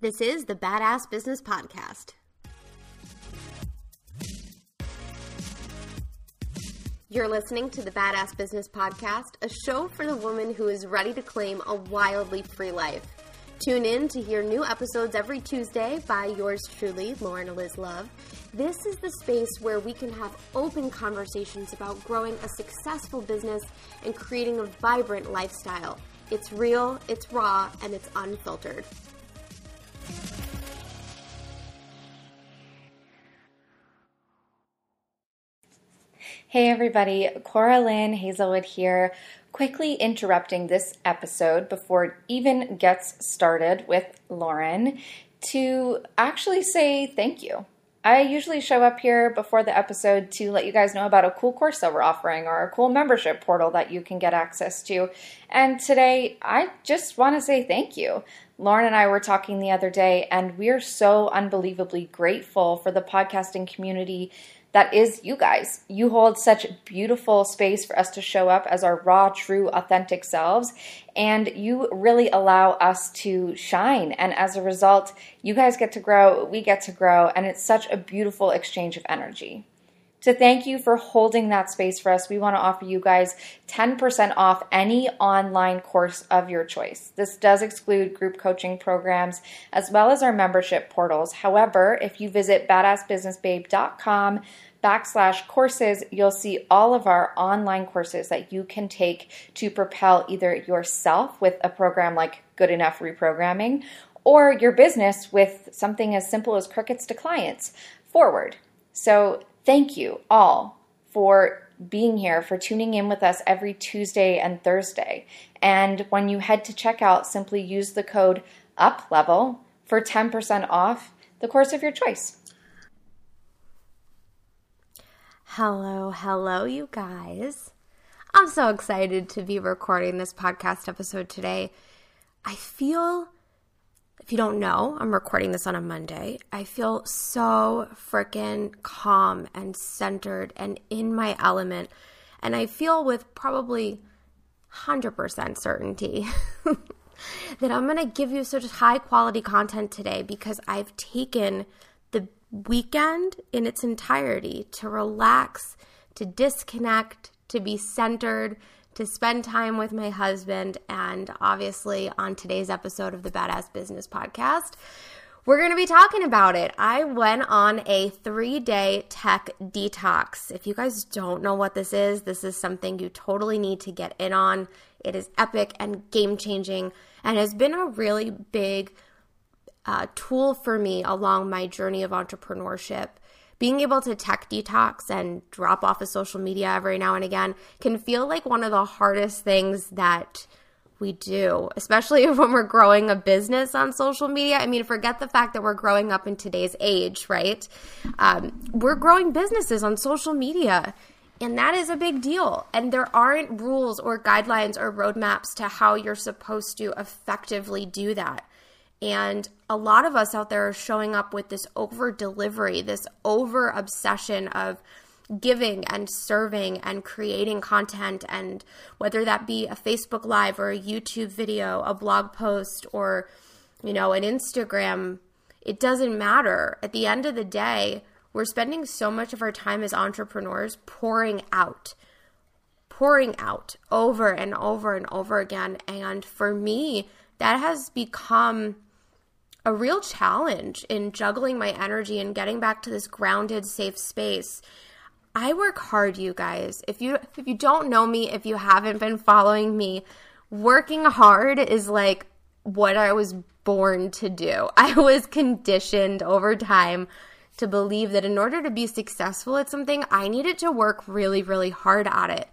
This is the Badass Business Podcast. You're listening to the Badass Business Podcast, a show for the woman who is ready to claim a wildly free life. Tune in to hear new episodes every Tuesday by yours truly, Lauren Eliz Love. This is the space where we can have open conversations about growing a successful business and creating a vibrant lifestyle. It's real, it's raw, and it's unfiltered. Hey everybody, Cora Lynn Hazelwood here quickly interrupting this episode before it even gets started with Lauren to actually say thank you. I usually show up here before the episode to let you guys know about a cool course that we're offering or a cool membership portal that you can get access to. And today, I just want to say thank you. Lauren and I were talking the other day, and we're so unbelievably grateful for the podcasting community that is you guys. You hold such beautiful space for us to show up as our raw, true, authentic selves, and you really allow us to shine. And as a result, you guys get to grow, we get to grow, and it's such a beautiful exchange of energy. To thank you for holding that space for us, we want to offer you guys 10% off any online course of your choice. This does exclude group coaching programs as well as our membership portals. However, if you visit badassbusinessbabe.com backslash courses, you'll see all of our online courses that you can take to propel either yourself with a program like Good Enough Reprogramming or your business with something as simple as crickets to clients forward. So Thank you all for being here, for tuning in with us every Tuesday and Thursday. And when you head to checkout, simply use the code UPLEVEL for 10% off the course of your choice. Hello, hello, you guys. I'm so excited to be recording this podcast episode today. I feel if you don't know, I'm recording this on a Monday. I feel so freaking calm and centered and in my element. And I feel with probably 100% certainty that I'm going to give you such high quality content today because I've taken weekend in its entirety to relax, to disconnect, to be centered to spend time with my husband. And obviously, on today's episode of the Badass Business Podcast, we're going to be talking about it. I went on a three day tech detox. If you guys don't know what this is, this is something you totally need to get in on. It is epic and game changing and has been a really big uh, tool for me along my journey of entrepreneurship being able to tech detox and drop off of social media every now and again can feel like one of the hardest things that we do, especially when we're growing a business on social media. I mean, forget the fact that we're growing up in today's age, right? Um, we're growing businesses on social media. And that is a big deal. And there aren't rules or guidelines or roadmaps to how you're supposed to effectively do that. And a lot of us out there are showing up with this over delivery, this over obsession of giving and serving and creating content. And whether that be a Facebook Live or a YouTube video, a blog post, or, you know, an Instagram, it doesn't matter. At the end of the day, we're spending so much of our time as entrepreneurs pouring out, pouring out over and over and over again. And for me, that has become a real challenge in juggling my energy and getting back to this grounded, safe space. I work hard, you guys. If you if you don't know me, if you haven't been following me, working hard is like what I was born to do. I was conditioned over time to believe that in order to be successful at something, I needed to work really, really hard at it.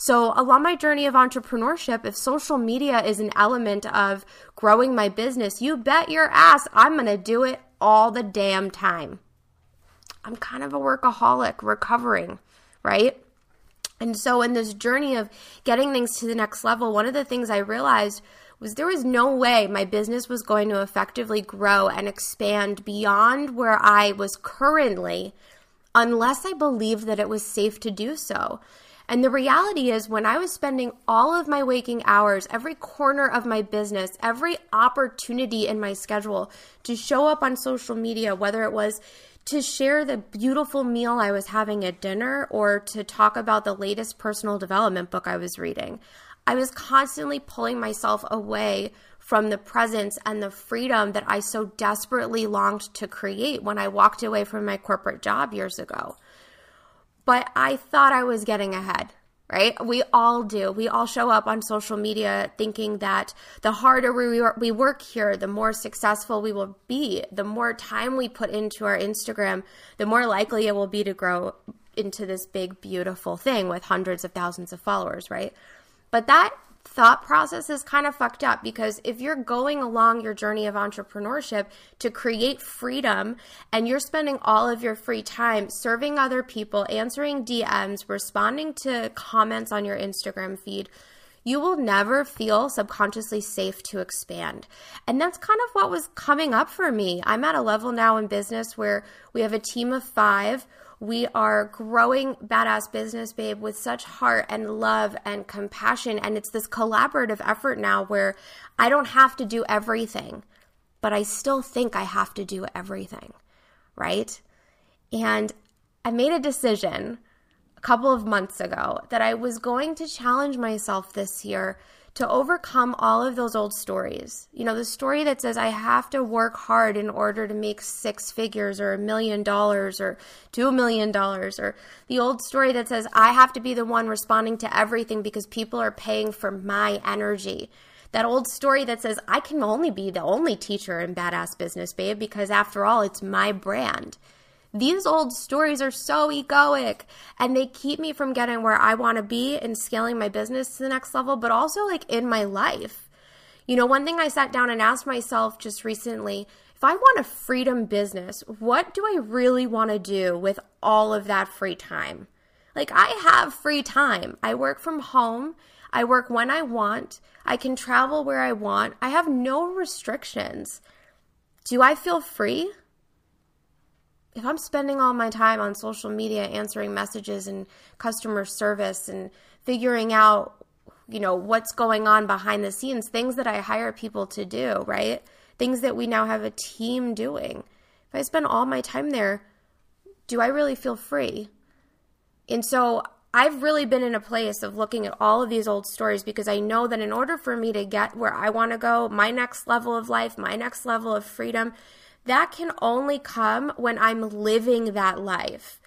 So, along my journey of entrepreneurship, if social media is an element of growing my business, you bet your ass I'm going to do it all the damn time. I'm kind of a workaholic recovering, right? And so, in this journey of getting things to the next level, one of the things I realized was there was no way my business was going to effectively grow and expand beyond where I was currently unless I believed that it was safe to do so. And the reality is, when I was spending all of my waking hours, every corner of my business, every opportunity in my schedule to show up on social media, whether it was to share the beautiful meal I was having at dinner or to talk about the latest personal development book I was reading, I was constantly pulling myself away from the presence and the freedom that I so desperately longed to create when I walked away from my corporate job years ago but I thought I was getting ahead right? We all do. We all show up on social media thinking that the harder we, we work here, the more successful we will be. The more time we put into our Instagram, the more likely it will be to grow into this big, beautiful thing with hundreds of thousands of followers, right? But that thought process is kind of fucked up because if you're going along your journey of entrepreneurship to create freedom and you're spending all of your free time serving other people, answering DMs, responding to comments on your Instagram feed, you will never feel subconsciously safe to expand. And that's kind of what was coming up for me. I'm at a level now in business where we have a team of five we are growing Badass Business Babe with such heart and love and compassion. And it's this collaborative effort now where I don't have to do everything, but I still think I have to do everything, right? And I made a decision a couple of months ago that I was going to challenge myself this year to overcome all of those old stories. You know, the story that says I have to work hard in order to make six figures or a million dollars or two million dollars, or the old story that says I have to be the one responding to everything because people are paying for my energy. That old story that says I can only be the only teacher in Badass Business Babe because after all, it's my brand. These old stories are so egoic and they keep me from getting where I want to be and scaling my business to the next level, but also like in my life. You know, one thing I sat down and asked myself just recently if I want a freedom business, what do I really want to do with all of that free time? Like, I have free time. I work from home. I work when I want. I can travel where I want. I have no restrictions. Do I feel free? If I'm spending all my time on social media answering messages and customer service and figuring out, you know, what's going on behind the scenes, things that I hire people to do, right? Things that we now have a team doing. If I spend all my time there, do I really feel free? And so I've really been in a place of looking at all of these old stories because I know that in order for me to get where I want to go, my next level of life, my next level of freedom, that can only come when I'm living that life.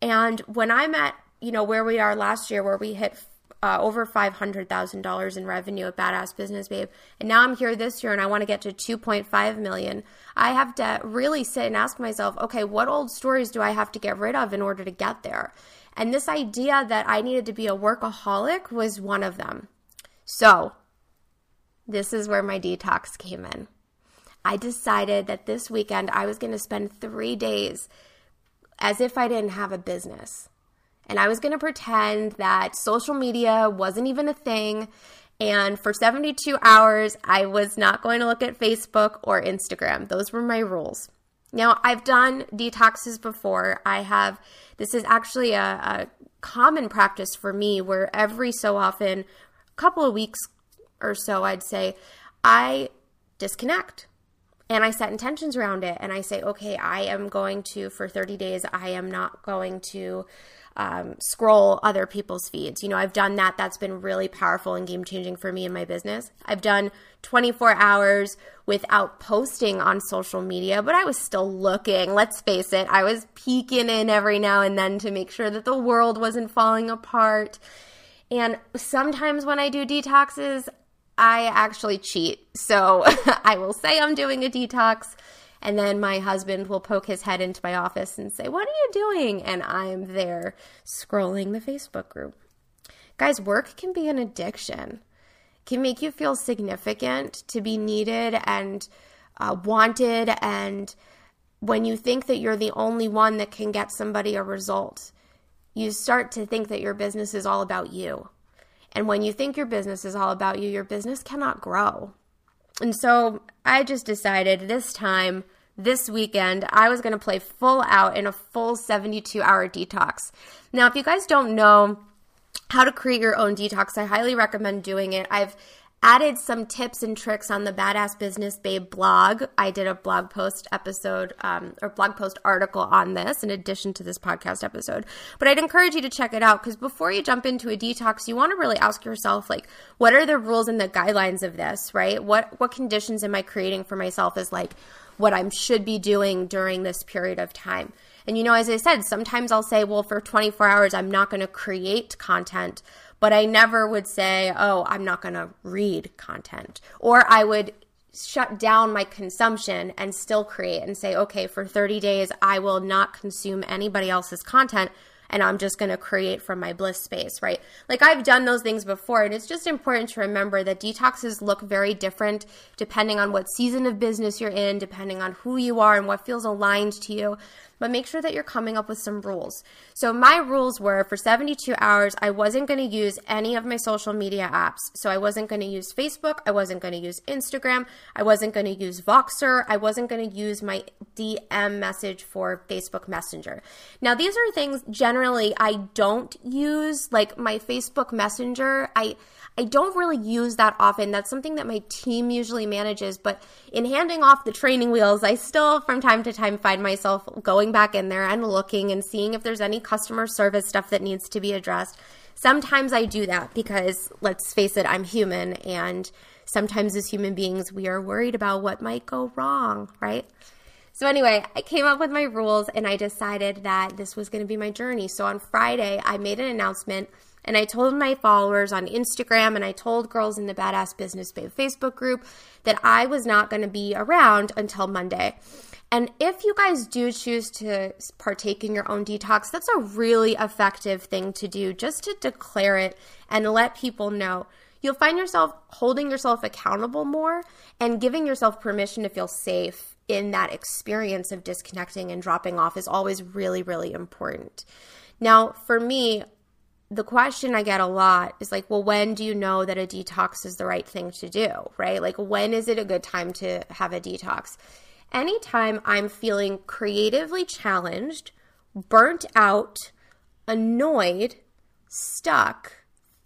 And when I'm at, you know, where we are last year, where we hit uh, over $500,000 in revenue at Badass Business Babe. And now I'm here this year and I want to get to 2.5 million. I have to really sit and ask myself, okay, what old stories do I have to get rid of in order to get there? And this idea that I needed to be a workaholic was one of them. So, this is where my detox came in. I decided that this weekend I was going to spend three days as if I didn't have a business. And I was going to pretend that social media wasn't even a thing. And for 72 hours, I was not going to look at Facebook or Instagram. Those were my rules. Now, I've done detoxes before. I have, this is actually a, a common practice for me where every so often, a couple of weeks or so, I'd say, I disconnect. And I set intentions around it and I say, okay, I am going to, for 30 days, I am not going to um, scroll other people's feeds. You know, I've done that. That's been really powerful and game changing for me in my business. I've done 24 hours without posting on social media, but I was still looking. Let's face it, I was peeking in every now and then to make sure that the world wasn't falling apart. And sometimes when I do detoxes, I actually cheat. So I will say I'm doing a detox, and then my husband will poke his head into my office and say, What are you doing? And I'm there scrolling the Facebook group. Guys, work can be an addiction, can make you feel significant, to be needed and uh, wanted. And when you think that you're the only one that can get somebody a result, you start to think that your business is all about you. And when you think your business is all about you, your business cannot grow. And so I just decided this time, this weekend, I was going to play full out in a full 72 hour detox. Now, if you guys don't know how to create your own detox, I highly recommend doing it. I've added some tips and tricks on the Badass Business Babe blog. I did a blog post episode um, or blog post article on this in addition to this podcast episode. But I'd encourage you to check it out because before you jump into a detox, you want to really ask yourself like, what are the rules and the guidelines of this, right? What what conditions am I creating for myself as like what I should be doing during this period of time? And you know, as I said, sometimes I'll say, well, for 24 hours, I'm not going to create content but I never would say, oh, I'm not going to read content. Or I would shut down my consumption and still create and say, okay, for 30 days, I will not consume anybody else's content and I'm just going to create from my bliss space, right? Like I've done those things before, and it's just important to remember that detoxes look very different depending on what season of business you're in, depending on who you are and what feels aligned to you but make sure that you're coming up with some rules. So, my rules were for 72 hours, I wasn't going to use any of my social media apps. So, I wasn't going to use Facebook, I wasn't going to use Instagram, I wasn't going to use Voxer, I wasn't going to use my DM message for Facebook Messenger. Now, these are things generally I don't use, like my Facebook Messenger. I I don't really use that often. That's something that my team usually manages. But in handing off the training wheels, I still from time to time find myself going back in there and looking and seeing if there's any customer service stuff that needs to be addressed. Sometimes I do that because let's face it, I'm human. And sometimes as human beings, we are worried about what might go wrong, right? So, anyway, I came up with my rules and I decided that this was going to be my journey. So, on Friday, I made an announcement and I told my followers on Instagram and I told girls in the Badass Business Babe Facebook group that I was not going to be around until Monday. And if you guys do choose to partake in your own detox, that's a really effective thing to do just to declare it and let people know. You'll find yourself holding yourself accountable more and giving yourself permission to feel safe in that experience of disconnecting and dropping off is always really, really important. Now, for me, the question I get a lot is like, well, when do you know that a detox is the right thing to do, right? Like, when is it a good time to have a detox? Anytime I'm feeling creatively challenged, burnt out, annoyed, stuck,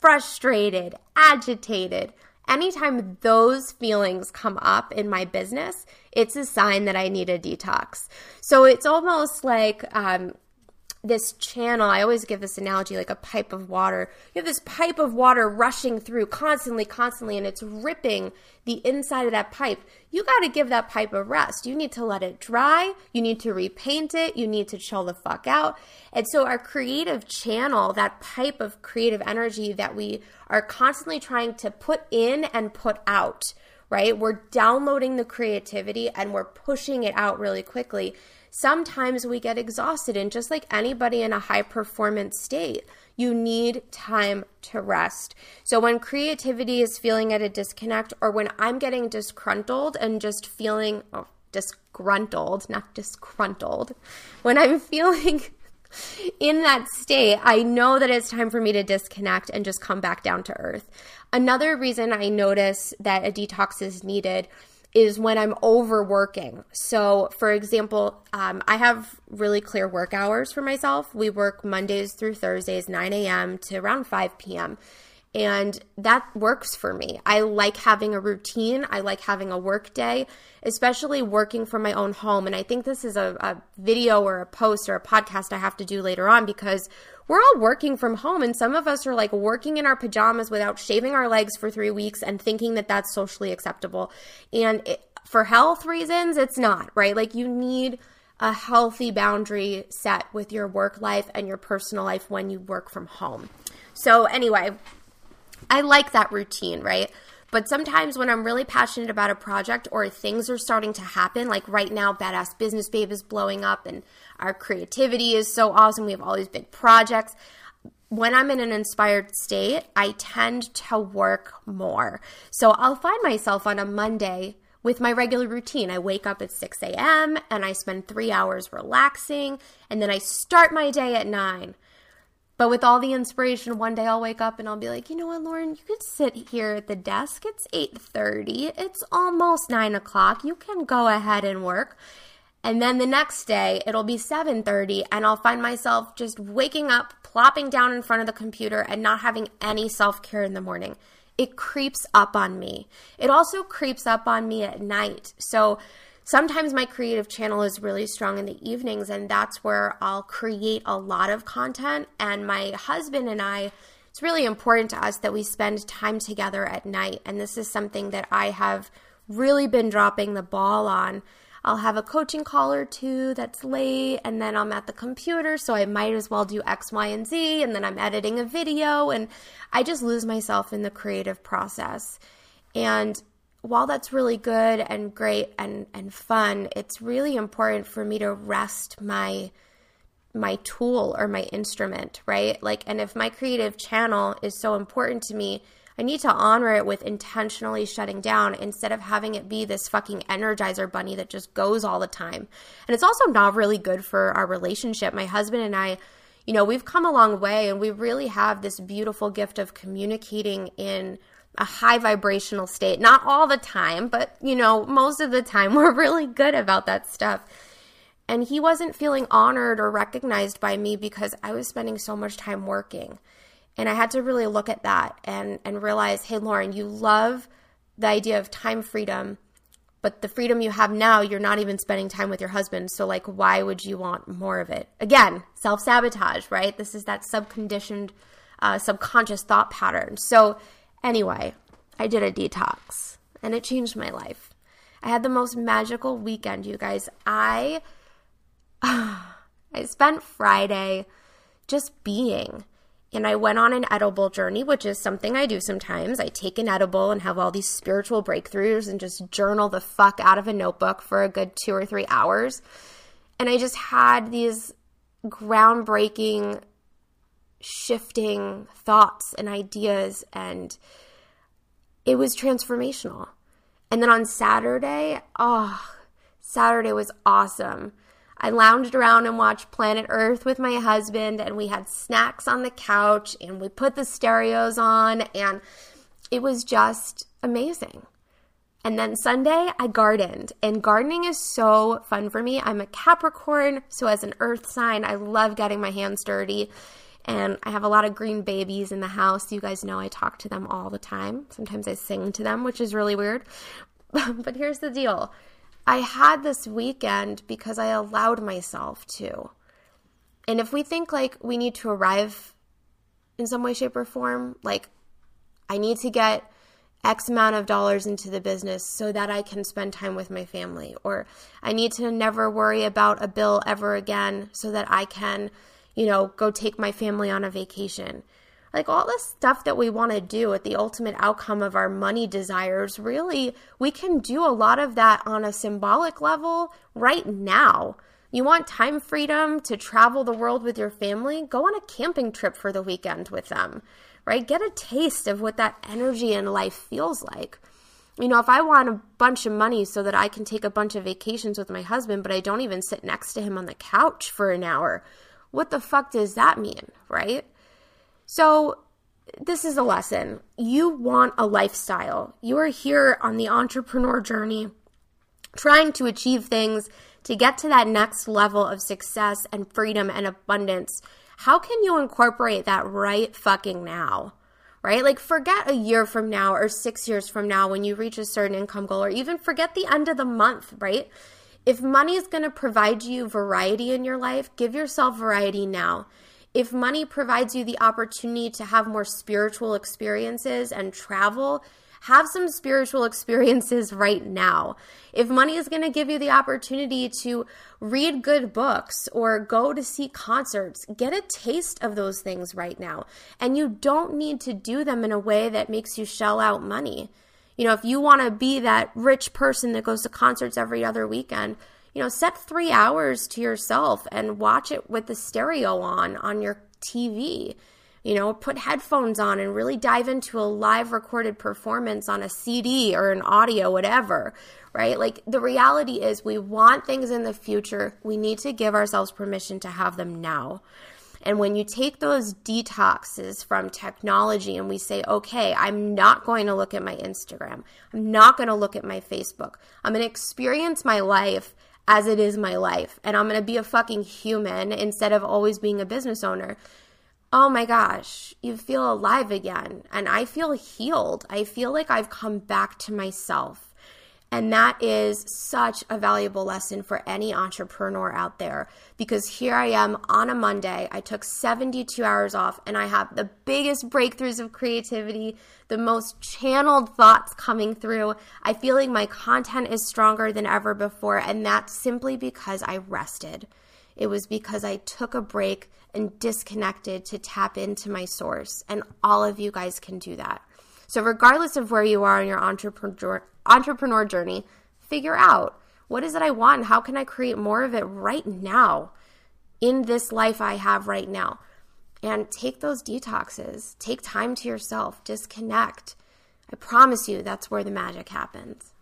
frustrated, agitated, anytime those feelings come up in my business, it's a sign that I need a detox. So it's almost like, um, this channel, I always give this analogy like a pipe of water. You have this pipe of water rushing through constantly, constantly, and it's ripping the inside of that pipe. You got to give that pipe a rest. You need to let it dry. You need to repaint it. You need to chill the fuck out. And so, our creative channel, that pipe of creative energy that we are constantly trying to put in and put out, right? We're downloading the creativity and we're pushing it out really quickly sometimes we get exhausted. And just like anybody in a high performance state, you need time to rest. So when creativity is feeling at a disconnect, or when I'm getting disgruntled and just feeling oh, disgruntled, not disgruntled, when I'm feeling in that state, I know that it's time for me to disconnect and just come back down to earth. Another reason I notice that a detox is needed is when I'm overworking. So, for example, um, I have really clear work hours for myself. We work Mondays through Thursdays, 9 a.m. to around 5 p.m. And that works for me. I like having a routine. I like having a work day, especially working from my own home. And I think this is a, a video or a post or a podcast I have to do later on because we're all working from home. And some of us are like working in our pajamas without shaving our legs for three weeks and thinking that that's socially acceptable. And it, for health reasons, it's not, right? Like you need a healthy boundary set with your work life and your personal life when you work from home. So, anyway, I like that routine, right? But sometimes when I'm really passionate about a project or things are starting to happen, like right now, Badass Business Babe is blowing up and our creativity is so awesome. We have all these big projects. When I'm in an inspired state, I tend to work more. So I'll find myself on a Monday with my regular routine. I wake up at 6 a.m. and I spend three hours relaxing, and then I start my day at 9. But with all the inspiration, one day I'll wake up and I'll be like, you know what, Lauren, you could sit here at the desk. It's 8:30. It's almost nine o'clock. You can go ahead and work. And then the next day it'll be 7:30 and I'll find myself just waking up, plopping down in front of the computer and not having any self-care in the morning. It creeps up on me. It also creeps up on me at night. So Sometimes my creative channel is really strong in the evenings, and that's where I'll create a lot of content. And my husband and I, it's really important to us that we spend time together at night. And this is something that I have really been dropping the ball on. I'll have a coaching call or two that's late, and then I'm at the computer, so I might as well do X, Y, and Z, and then I'm editing a video, and I just lose myself in the creative process. And while that's really good and great and, and fun, it's really important for me to rest my my tool or my instrument, right? Like and if my creative channel is so important to me, I need to honor it with intentionally shutting down instead of having it be this fucking energizer bunny that just goes all the time. And it's also not really good for our relationship. My husband and I, you know, we've come a long way and we really have this beautiful gift of communicating in a high vibrational state. Not all the time, but you know, most of the time we're really good about that stuff. And he wasn't feeling honored or recognized by me because I was spending so much time working. And I had to really look at that and and realize, "Hey Lauren, you love the idea of time freedom, but the freedom you have now, you're not even spending time with your husband. So like why would you want more of it?" Again, self-sabotage, right? This is that subconditioned uh, subconscious thought pattern. So Anyway, I did a detox and it changed my life. I had the most magical weekend, you guys. I I spent Friday just being. And I went on an edible journey, which is something I do sometimes. I take an edible and have all these spiritual breakthroughs and just journal the fuck out of a notebook for a good two or three hours. And I just had these groundbreaking shifting thoughts and ideas and it was transformational. And then on Saturday, oh, Saturday was awesome. I lounged around and watched Planet Earth with my husband, and we had snacks on the couch, and we put the stereos on, and it was just amazing. And then Sunday, I gardened, and gardening is so fun for me. I'm a Capricorn, so as an earth sign, I love getting my hands dirty. And I have a lot of green babies in the house. You guys know I talk to them all the time. Sometimes I sing to them, which is really weird. but here's the deal I had this weekend because I allowed myself to. And if we think like we need to arrive in some way, shape, or form, like I need to get X amount of dollars into the business so that I can spend time with my family, or I need to never worry about a bill ever again so that I can you know, go take my family on a vacation. Like all the stuff that we want to do at the ultimate outcome of our money desires, really, we can do a lot of that on a symbolic level right now. You want time freedom to travel the world with your family? Go on a camping trip for the weekend with them, right? Get a taste of what that energy in life feels like. You know, if I want a bunch of money so that I can take a bunch of vacations with my husband, but I don't even sit next to him on the couch for an hour, what the fuck does that mean, right? So, this is a lesson. You want a lifestyle. You are here on the entrepreneur journey, trying to achieve things to get to that next level of success and freedom and abundance. How can you incorporate that right fucking now? right? Like, forget a year from now or six years from now when you reach a certain income goal, or even forget the end of the month, right? If money is going to provide you variety in your life, give yourself variety now. If money provides you the opportunity to have more spiritual experiences and travel, have some spiritual experiences right now. If money is going to give you the opportunity to read good books or go to see concerts, get a taste of those things right now. And you don't need to do them in a way that makes you shell out money. You know, if you want to be that rich person that goes to concerts every other weekend, you know, set three hours to yourself and watch it with the stereo on on your TV. You know, put headphones on and really dive into a live recorded performance on a CD or an audio, whatever, right? Like the reality is, we want things in the future. We need to give ourselves permission to have them now. And when you take those detoxes from technology and we say, okay, I'm not going to look at my Instagram, I'm not going to look at my Facebook, I'm going to experience my life as it is my life, and I'm going to be a fucking human instead of always being a business owner oh my gosh, you feel alive again. And I feel healed. I feel like I've come back to myself. And that is such a valuable lesson for any entrepreneur out there because here I am on a Monday. I took 72 hours off and I have the biggest breakthroughs of creativity, the most channeled thoughts coming through. I feel like my content is stronger than ever before. And that's simply because I rested. It was because I took a break and disconnected to tap into my source. And all of you guys can do that. So, regardless of where you are in your entrepreneur, entrepreneur journey, figure out what is it I want? How can I create more of it right now in this life I have right now? And take those detoxes, take time to yourself, disconnect. I promise you that's where the magic happens.